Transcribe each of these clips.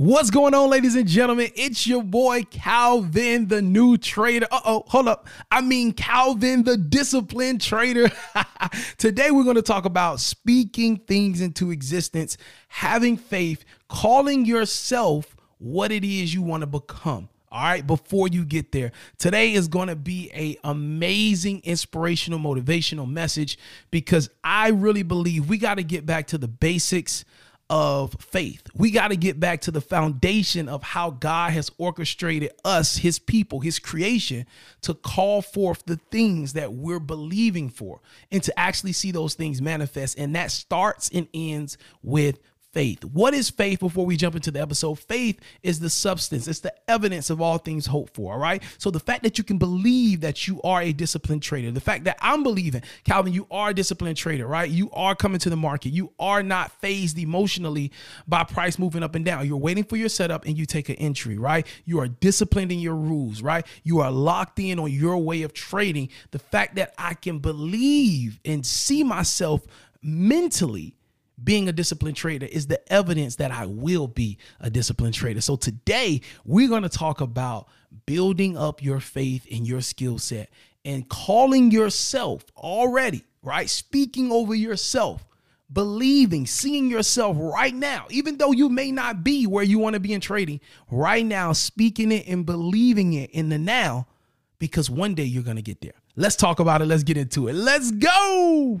What's going on, ladies and gentlemen? It's your boy Calvin, the new trader. Uh oh, hold up. I mean, Calvin, the disciplined trader. Today, we're going to talk about speaking things into existence, having faith, calling yourself what it is you want to become. All right, before you get there, today is going to be a amazing inspirational motivational message because I really believe we got to get back to the basics of faith. We got to get back to the foundation of how God has orchestrated us, his people, his creation, to call forth the things that we're believing for and to actually see those things manifest. And that starts and ends with faith. What is faith before we jump into the episode? Faith is the substance, it's the evidence of all things hoped for. All right. So the fact that you can believe that you are a disciplined trader, the fact that I'm believing, Calvin, you are a disciplined trader, right? You are coming to the market. You are not fazed emotionally by price moving up and down. You're waiting for your setup and you take an entry, right? You are disciplined in your rules, right? You are locked in on your way of trading. The fact that I can believe and see myself mentally being a disciplined trader is the evidence that I will be a disciplined trader. So today we're going to talk about building up your faith in your skill set and calling yourself already, right? Speaking over yourself, believing, seeing yourself right now, even though you may not be where you want to be in trading, right now, speaking it and believing it in the now, because one day you're going to get there. Let's talk about it. Let's get into it. Let's go.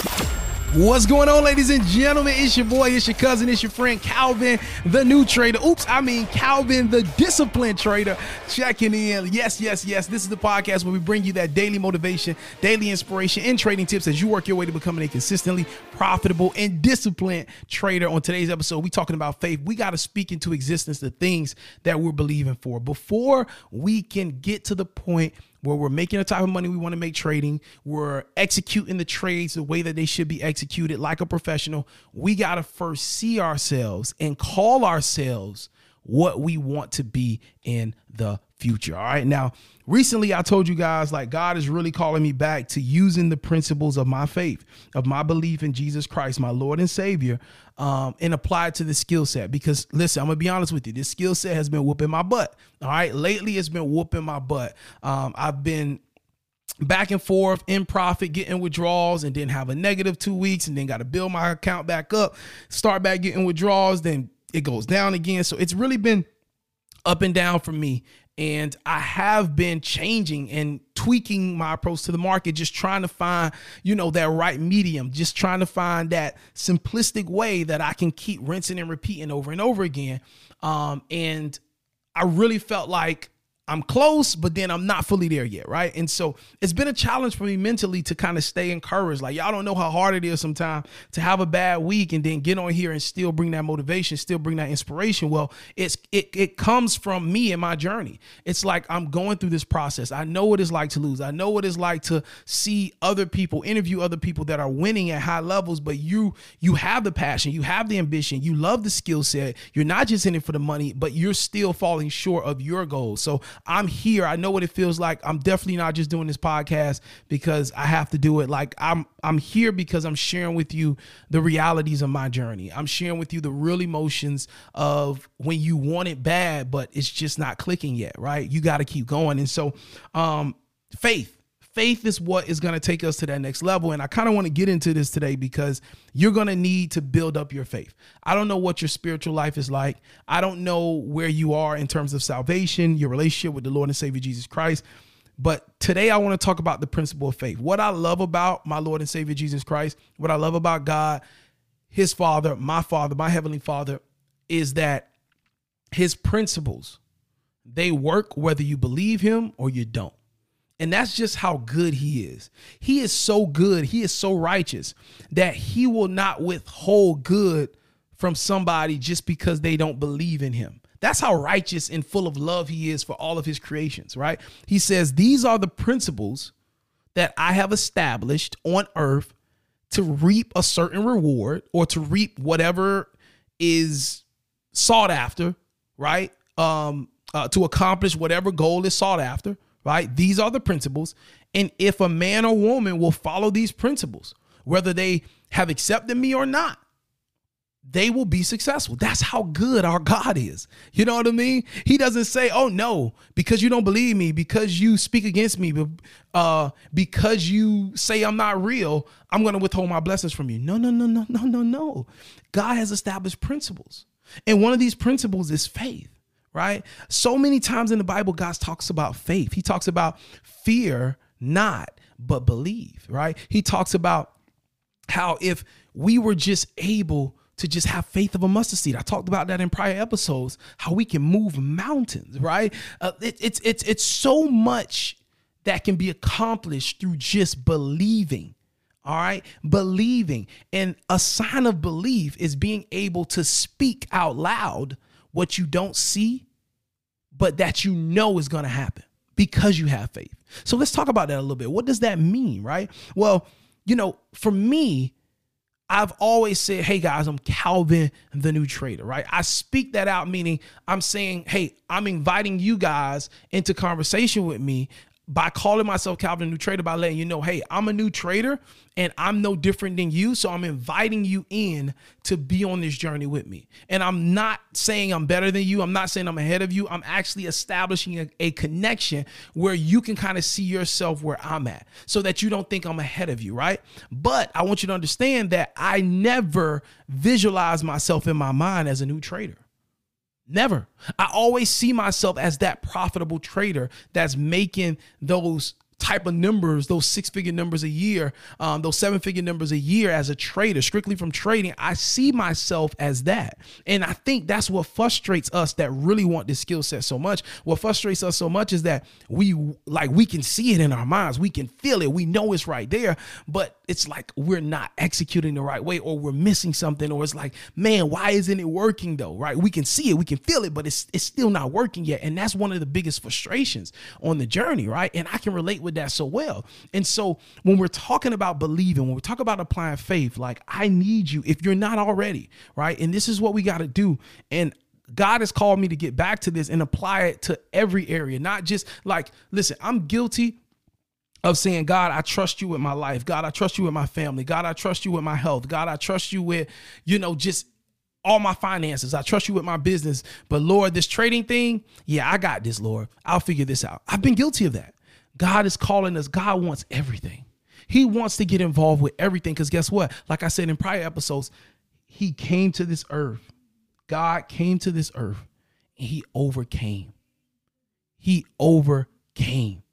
What's going on, ladies and gentlemen? It's your boy, it's your cousin, it's your friend Calvin, the new trader. Oops, I mean Calvin, the disciplined trader, checking in. Yes, yes, yes. This is the podcast where we bring you that daily motivation, daily inspiration, and trading tips as you work your way to becoming a consistently profitable and disciplined trader. On today's episode, we talking about faith. We got to speak into existence the things that we're believing for before we can get to the point where we're making the type of money we want to make trading, we're executing the trades the way that they should be executed like a professional, we got to first see ourselves and call ourselves what we want to be in the future. All right. Now, recently I told you guys like God is really calling me back to using the principles of my faith, of my belief in Jesus Christ, my Lord and Savior, um, and apply it to the skill set. Because listen, I'm gonna be honest with you, this skill set has been whooping my butt. All right. Lately, it's been whooping my butt. Um, I've been back and forth in profit, getting withdrawals, and then have a negative two weeks, and then got to build my account back up, start back getting withdrawals, then it goes down again. So it's really been up and down for me. And I have been changing and tweaking my approach to the market, just trying to find, you know, that right medium, just trying to find that simplistic way that I can keep rinsing and repeating over and over again. Um, and I really felt like I'm close, but then I'm not fully there yet, right? And so it's been a challenge for me mentally to kind of stay encouraged. Like y'all don't know how hard it is sometimes to have a bad week and then get on here and still bring that motivation, still bring that inspiration. Well, it's it it comes from me and my journey. It's like I'm going through this process. I know what it's like to lose. I know what it's like to see other people, interview other people that are winning at high levels, but you you have the passion, you have the ambition, you love the skill set. You're not just in it for the money, but you're still falling short of your goals. So I'm here. I know what it feels like. I'm definitely not just doing this podcast because I have to do it. Like I'm I'm here because I'm sharing with you the realities of my journey. I'm sharing with you the real emotions of when you want it bad, but it's just not clicking yet, right? You got to keep going. And so um faith faith is what is going to take us to that next level. And I kind of want to get into this today because you're going to need to build up your faith. I don't know what your spiritual life is like. I don't know where you are in terms of salvation, your relationship with the Lord and Savior Jesus Christ. But today I want to talk about the principle of faith. What I love about my Lord and Savior Jesus Christ, what I love about God, his Father, my Father, my Heavenly Father, is that his principles, they work whether you believe him or you don't. And that's just how good he is. He is so good. He is so righteous that he will not withhold good from somebody just because they don't believe in him. That's how righteous and full of love he is for all of his creations, right? He says, These are the principles that I have established on earth to reap a certain reward or to reap whatever is sought after, right? Um, uh, to accomplish whatever goal is sought after, right? These are the principles. And if a man or woman will follow these principles, whether they have accepted me or not, they will be successful. That's how good our God is. You know what I mean? He doesn't say, "Oh no, because you don't believe me, because you speak against me, uh, because you say I'm not real, I'm going to withhold my blessings from you." No, no, no, no, no, no, no. God has established principles, and one of these principles is faith. Right? So many times in the Bible, God talks about faith. He talks about fear not, but believe. Right? He talks about how if we were just able to just have faith of a mustard seed. I talked about that in prior episodes, how we can move mountains, right? Uh, it, it's it's it's so much that can be accomplished through just believing. All right, believing. And a sign of belief is being able to speak out loud what you don't see, but that you know is going to happen because you have faith. So let's talk about that a little bit. What does that mean, right? Well, you know, for me, I've always said, hey guys, I'm Calvin, the new trader, right? I speak that out, meaning I'm saying, hey, I'm inviting you guys into conversation with me by calling myself Calvin New Trader by letting you know, hey, I'm a new trader and I'm no different than you. So I'm inviting you in to be on this journey with me. And I'm not saying I'm better than you. I'm not saying I'm ahead of you. I'm actually establishing a, a connection where you can kind of see yourself where I'm at so that you don't think I'm ahead of you, right? But I want you to understand that I never visualize myself in my mind as a new trader. Never. I always see myself as that profitable trader that's making those type of numbers, those six figure numbers a year, um, those seven figure numbers a year as a trader, strictly from trading, I see myself as that. And I think that's what frustrates us that really want this skill set so much. What frustrates us so much is that we like we can see it in our minds, we can feel it, we know it's right there, but it's like we're not executing the right way or we're missing something, or it's like, man, why isn't it working though? Right? We can see it, we can feel it, but it's it's still not working yet. And that's one of the biggest frustrations on the journey, right? And I can relate with with that so well. And so when we're talking about believing, when we talk about applying faith, like I need you if you're not already, right? And this is what we got to do. And God has called me to get back to this and apply it to every area, not just like, listen, I'm guilty of saying, God, I trust you with my life. God, I trust you with my family. God, I trust you with my health. God, I trust you with, you know, just all my finances. I trust you with my business. But Lord, this trading thing, yeah, I got this, Lord. I'll figure this out. I've been guilty of that. God is calling us. God wants everything. He wants to get involved with everything. Because guess what? Like I said in prior episodes, He came to this earth. God came to this earth and He overcame. He overcame.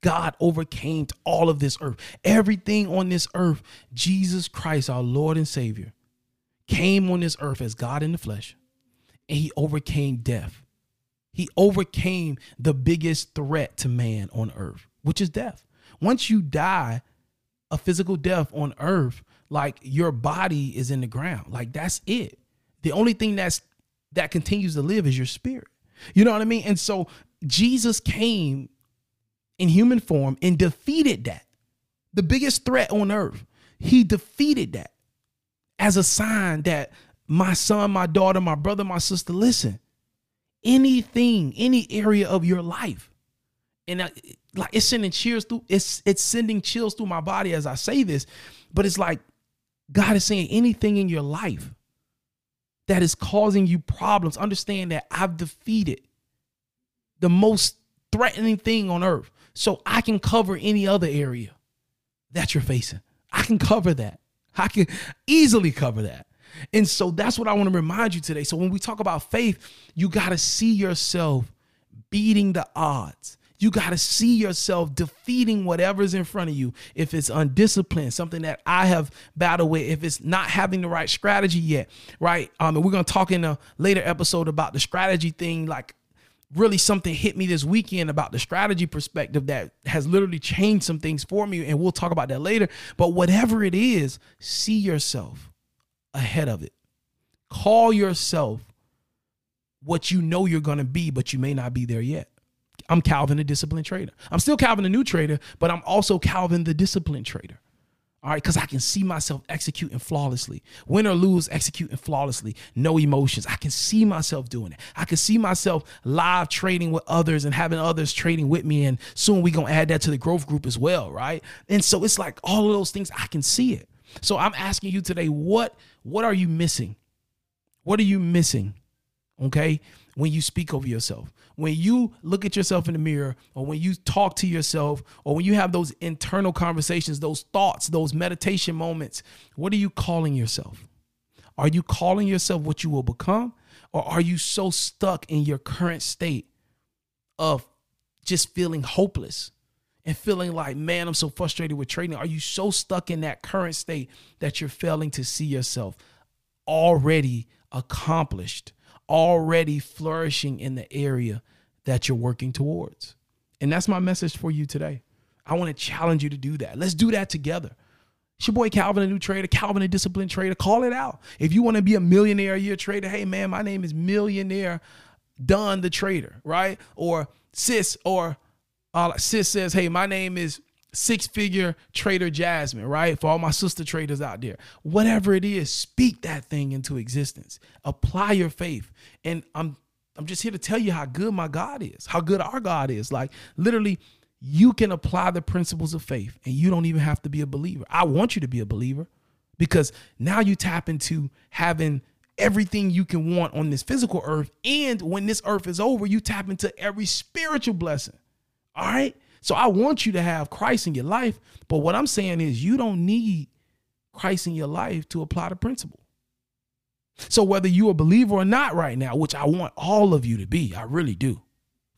God overcame all of this earth. Everything on this earth, Jesus Christ, our Lord and Savior, came on this earth as God in the flesh, and He overcame death. He overcame the biggest threat to man on earth, which is death. Once you die a physical death on earth, like your body is in the ground. Like that's it. The only thing that's that continues to live is your spirit. You know what I mean? And so Jesus came in human form and defeated that. The biggest threat on earth. He defeated that as a sign that my son, my daughter, my brother, my sister, listen, anything, any area of your life. And I, like it's sending chills through it's it's sending chills through my body as I say this, but it's like God is saying anything in your life that is causing you problems, understand that I've defeated the most threatening thing on earth. So I can cover any other area that you're facing. I can cover that. I can easily cover that. And so that's what I want to remind you today. So when we talk about faith, you got to see yourself beating the odds. You got to see yourself defeating whatever's in front of you. If it's undisciplined, something that I have battled with, if it's not having the right strategy yet, right? Um, and we're going to talk in a later episode about the strategy thing. Like, really, something hit me this weekend about the strategy perspective that has literally changed some things for me. And we'll talk about that later. But whatever it is, see yourself ahead of it. Call yourself what you know you're going to be, but you may not be there yet. I'm Calvin, the disciplined trader. I'm still Calvin, the new trader, but I'm also Calvin, the disciplined trader. All right, because I can see myself executing flawlessly. Win or lose, executing flawlessly. No emotions. I can see myself doing it. I can see myself live trading with others and having others trading with me. And soon we're gonna add that to the growth group as well, right? And so it's like all of those things, I can see it. So I'm asking you today, what what are you missing? What are you missing? Okay, when you speak over yourself when you look at yourself in the mirror or when you talk to yourself or when you have those internal conversations, those thoughts, those meditation moments, what are you calling yourself? Are you calling yourself what you will become? Or are you so stuck in your current state of just feeling hopeless and feeling like, man, I'm so frustrated with trading? Are you so stuck in that current state that you're failing to see yourself already accomplished already flourishing in the area that you're working towards. And that's my message for you today. I want to challenge you to do that. Let's do that together. It's your boy Calvin, a new trader, Calvin, a disciplined trader. Call it out. If you want to be a millionaire a year trader, hey man, my name is Millionaire Don the Trader, right? Or sis, or uh, sis says, hey, my name is six figure trader Jasmine, right? For all my sister traders out there, whatever it is, speak that thing into existence. Apply your faith. And I'm I'm just here to tell you how good my God is, how good our God is. Like literally, you can apply the principles of faith and you don't even have to be a believer. I want you to be a believer because now you tap into having everything you can want on this physical earth. And when this earth is over, you tap into every spiritual blessing. All right. So I want you to have Christ in your life. But what I'm saying is, you don't need Christ in your life to apply the principle. So whether you're a believer or not right now, which I want all of you to be, I really do.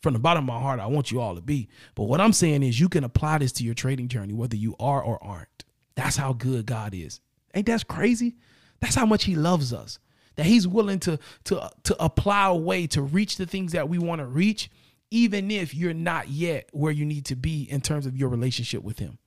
From the bottom of my heart, I want you all to be. But what I'm saying is you can apply this to your trading journey, whether you are or aren't. That's how good God is. Ain't that crazy? That's how much He loves us. That He's willing to, to, to apply a way to reach the things that we want to reach even if you're not yet where you need to be in terms of your relationship with Him.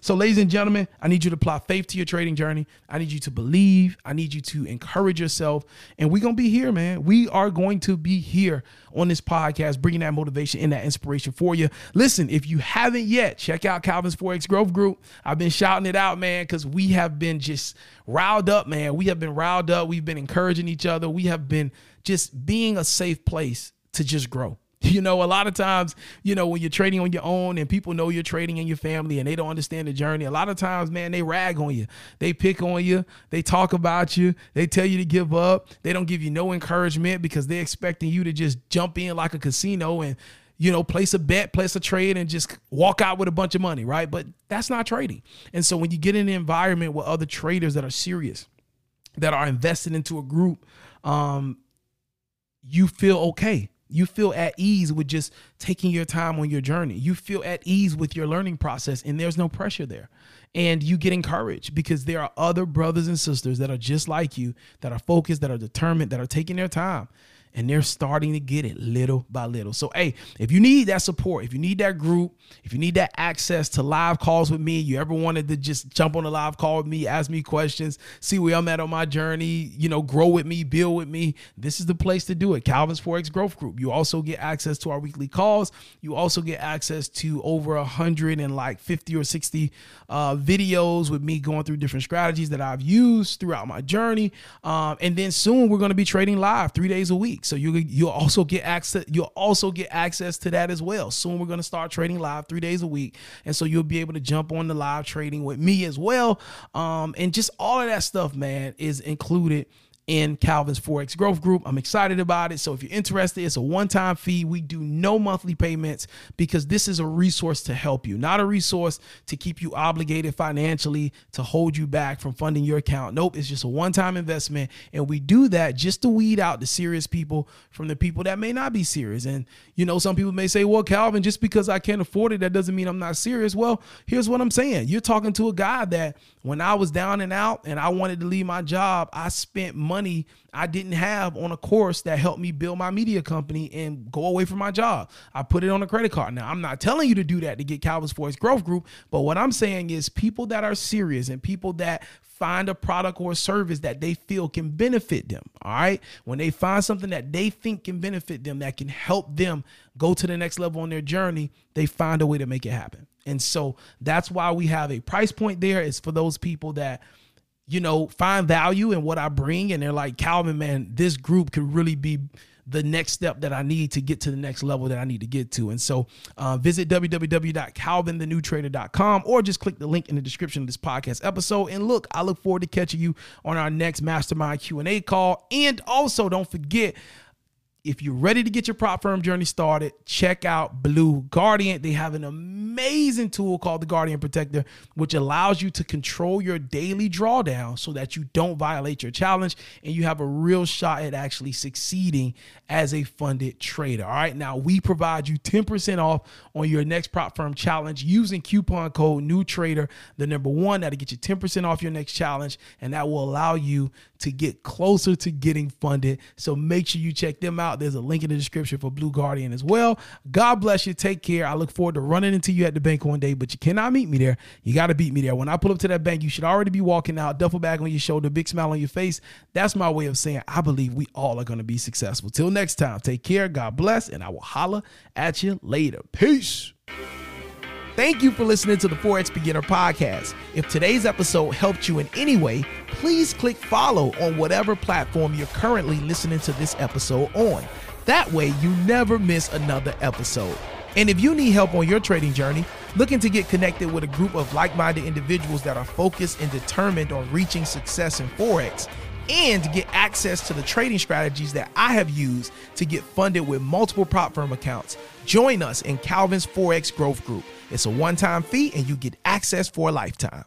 So, ladies and gentlemen, I need you to apply faith to your trading journey. I need you to believe. I need you to encourage yourself. And we're going to be here, man. We are going to be here on this podcast, bringing that motivation and that inspiration for you. Listen, if you haven't yet, check out Calvin's Forex Growth Group. I've been shouting it out, man, because we have been just riled up, man. We have been riled up. We've been encouraging each other. We have been just being a safe place to just grow. You know, a lot of times, you know, when you're trading on your own and people know you're trading in your family and they don't understand the journey, a lot of times, man, they rag on you. They pick on you. They talk about you. They tell you to give up. They don't give you no encouragement because they're expecting you to just jump in like a casino and, you know, place a bet, place a trade, and just walk out with a bunch of money, right? But that's not trading. And so when you get in an environment with other traders that are serious, that are invested into a group, um, you feel okay you feel at ease with just taking your time on your journey. You feel at ease with your learning process, and there's no pressure there. And you get encouraged because there are other brothers and sisters that are just like you, that are focused, that are determined, that are taking their time and they're starting to get it little by little. So, hey, if you need that support, if you need that group, if you need that access to live calls with me, you ever wanted to just jump on a live call with me, ask me questions, see where I'm at on my journey, you know, grow with me, build with me, this is the place to do it. Calvin's Forex Growth Group. You also get access to our weekly calls. You also get access to over a hundred and like 50 or 60 uh, videos with me going through different strategies that I've used throughout my journey. Um, and then soon we're going to be trading live three days a week week. So you you'll also get access you'll also get access to that as well. Soon we're going to start trading live 3 days a week. And so you'll be able to jump on the live trading with me as well. Um and just all of that stuff, man, is included in Calvin's Forex Growth Group. I'm excited about it. So if you're interested, it's a one time fee. We do no monthly payments because this is a resource to help you, not a resource to keep you obligated financially to hold you back from funding your account. Nope, it's just a one time investment. And we do that just to weed out the serious people from the people that may not be serious. And, you know, some people may say, well, Calvin, just because I can't afford it, that doesn't mean I'm not serious. Well, here's what I'm saying you're talking to a guy that when I was down and out and I wanted to leave my job, I spent money money I didn't have on a course that helped me build my media company and go away from my job. I put it on a credit card. Now, I'm not telling you to do that to get Calvin's Forex Growth Group, but what I'm saying is people that are serious and people that find a product or a service that they feel can benefit them. All right. When they find something that they think can benefit them, that can help them go to the next level on their journey, they find a way to make it happen. And so that's why we have a price point there. It's for those people that you know, find value in what I bring. And they're like, Calvin, man, this group could really be the next step that I need to get to the next level that I need to get to. And so uh, visit www.calvinthenewtrader.com or just click the link in the description of this podcast episode. And look, I look forward to catching you on our next mastermind Q&A call. And also don't forget, if you're ready to get your prop firm journey started, check out Blue Guardian. They have an amazing tool called the Guardian Protector, which allows you to control your daily drawdown so that you don't violate your challenge and you have a real shot at actually succeeding as a funded trader. All right. Now, we provide you 10% off on your next prop firm challenge using coupon code New Trader, the number one. That'll get you 10% off your next challenge, and that will allow you to get closer to getting funded. So make sure you check them out. There's a link in the description for Blue Guardian as well. God bless you. Take care. I look forward to running into you at the bank one day, but you cannot meet me there. You got to beat me there. When I pull up to that bank, you should already be walking out, duffel bag on your shoulder, big smile on your face. That's my way of saying I believe we all are going to be successful. Till next time, take care. God bless, and I will holla at you later. Peace. Thank you for listening to the Forex Beginner Podcast. If today's episode helped you in any way, please click follow on whatever platform you're currently listening to this episode on. That way, you never miss another episode. And if you need help on your trading journey, looking to get connected with a group of like minded individuals that are focused and determined on reaching success in Forex, and get access to the trading strategies that I have used to get funded with multiple prop firm accounts, join us in Calvin's Forex Growth Group. It's a one time fee and you get access for a lifetime.